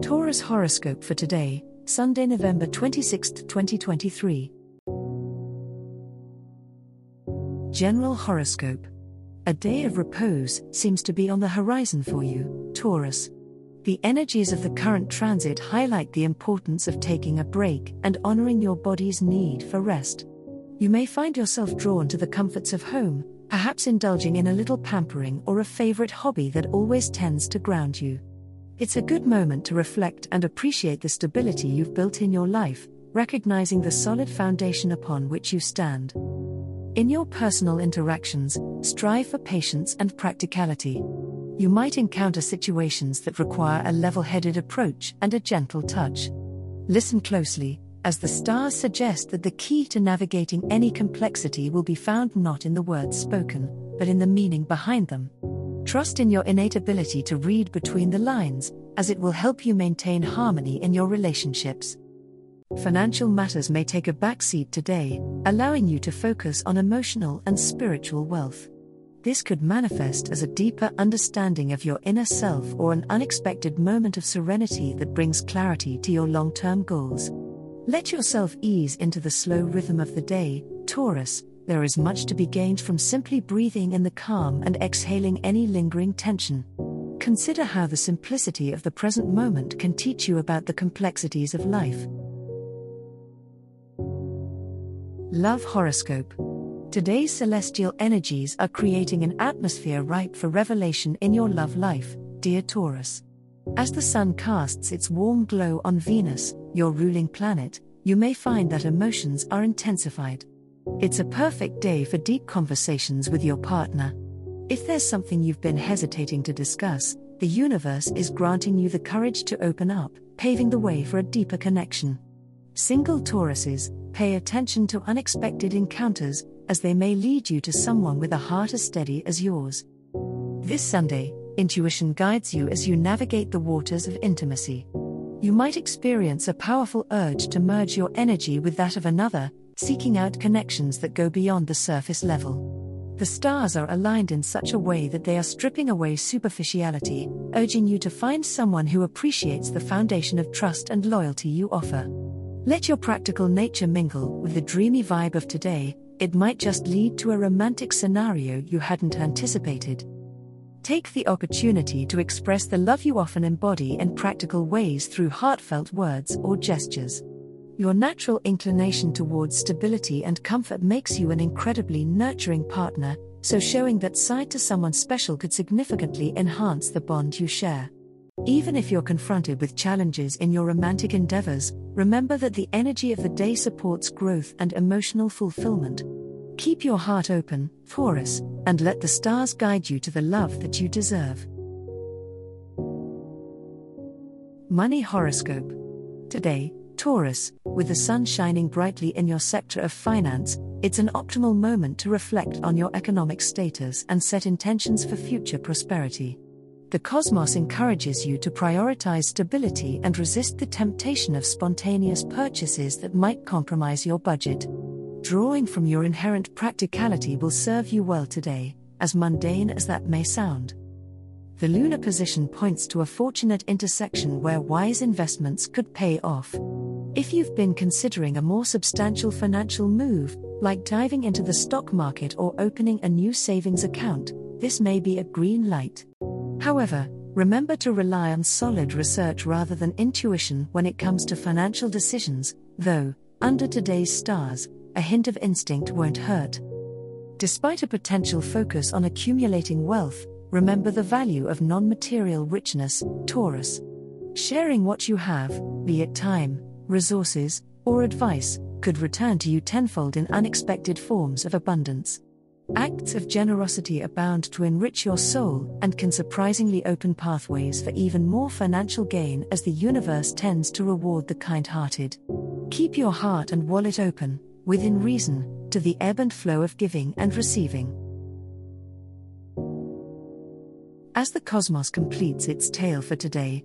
Taurus horoscope for today, Sunday, November 26, 2023. General horoscope. A day of repose seems to be on the horizon for you, Taurus. The energies of the current transit highlight the importance of taking a break and honoring your body's need for rest. You may find yourself drawn to the comforts of home, perhaps indulging in a little pampering or a favorite hobby that always tends to ground you. It's a good moment to reflect and appreciate the stability you've built in your life, recognizing the solid foundation upon which you stand. In your personal interactions, strive for patience and practicality. You might encounter situations that require a level headed approach and a gentle touch. Listen closely, as the stars suggest that the key to navigating any complexity will be found not in the words spoken, but in the meaning behind them. Trust in your innate ability to read between the lines, as it will help you maintain harmony in your relationships. Financial matters may take a backseat today, allowing you to focus on emotional and spiritual wealth. This could manifest as a deeper understanding of your inner self or an unexpected moment of serenity that brings clarity to your long term goals. Let yourself ease into the slow rhythm of the day, Taurus, there is much to be gained from simply breathing in the calm and exhaling any lingering tension. Consider how the simplicity of the present moment can teach you about the complexities of life. Love Horoscope Today's celestial energies are creating an atmosphere ripe for revelation in your love life, dear Taurus. As the sun casts its warm glow on Venus, your ruling planet, you may find that emotions are intensified. It's a perfect day for deep conversations with your partner. If there's something you've been hesitating to discuss, the universe is granting you the courage to open up, paving the way for a deeper connection. Single Tauruses, pay attention to unexpected encounters, as they may lead you to someone with a heart as steady as yours. This Sunday, intuition guides you as you navigate the waters of intimacy. You might experience a powerful urge to merge your energy with that of another, seeking out connections that go beyond the surface level. The stars are aligned in such a way that they are stripping away superficiality, urging you to find someone who appreciates the foundation of trust and loyalty you offer. Let your practical nature mingle with the dreamy vibe of today, it might just lead to a romantic scenario you hadn't anticipated. Take the opportunity to express the love you often embody in practical ways through heartfelt words or gestures. Your natural inclination towards stability and comfort makes you an incredibly nurturing partner, so showing that side to someone special could significantly enhance the bond you share. Even if you're confronted with challenges in your romantic endeavors, remember that the energy of the day supports growth and emotional fulfillment. Keep your heart open, Taurus, and let the stars guide you to the love that you deserve. Money Horoscope Today, Taurus, with the sun shining brightly in your sector of finance, it's an optimal moment to reflect on your economic status and set intentions for future prosperity. The cosmos encourages you to prioritize stability and resist the temptation of spontaneous purchases that might compromise your budget. Drawing from your inherent practicality will serve you well today, as mundane as that may sound. The lunar position points to a fortunate intersection where wise investments could pay off. If you've been considering a more substantial financial move, like diving into the stock market or opening a new savings account, this may be a green light. However, remember to rely on solid research rather than intuition when it comes to financial decisions, though, under today's stars, a hint of instinct won't hurt. Despite a potential focus on accumulating wealth, remember the value of non material richness, Taurus. Sharing what you have, be it time, resources, or advice, could return to you tenfold in unexpected forms of abundance. Acts of generosity abound to enrich your soul and can surprisingly open pathways for even more financial gain as the universe tends to reward the kind hearted. Keep your heart and wallet open, within reason, to the ebb and flow of giving and receiving. As the cosmos completes its tale for today,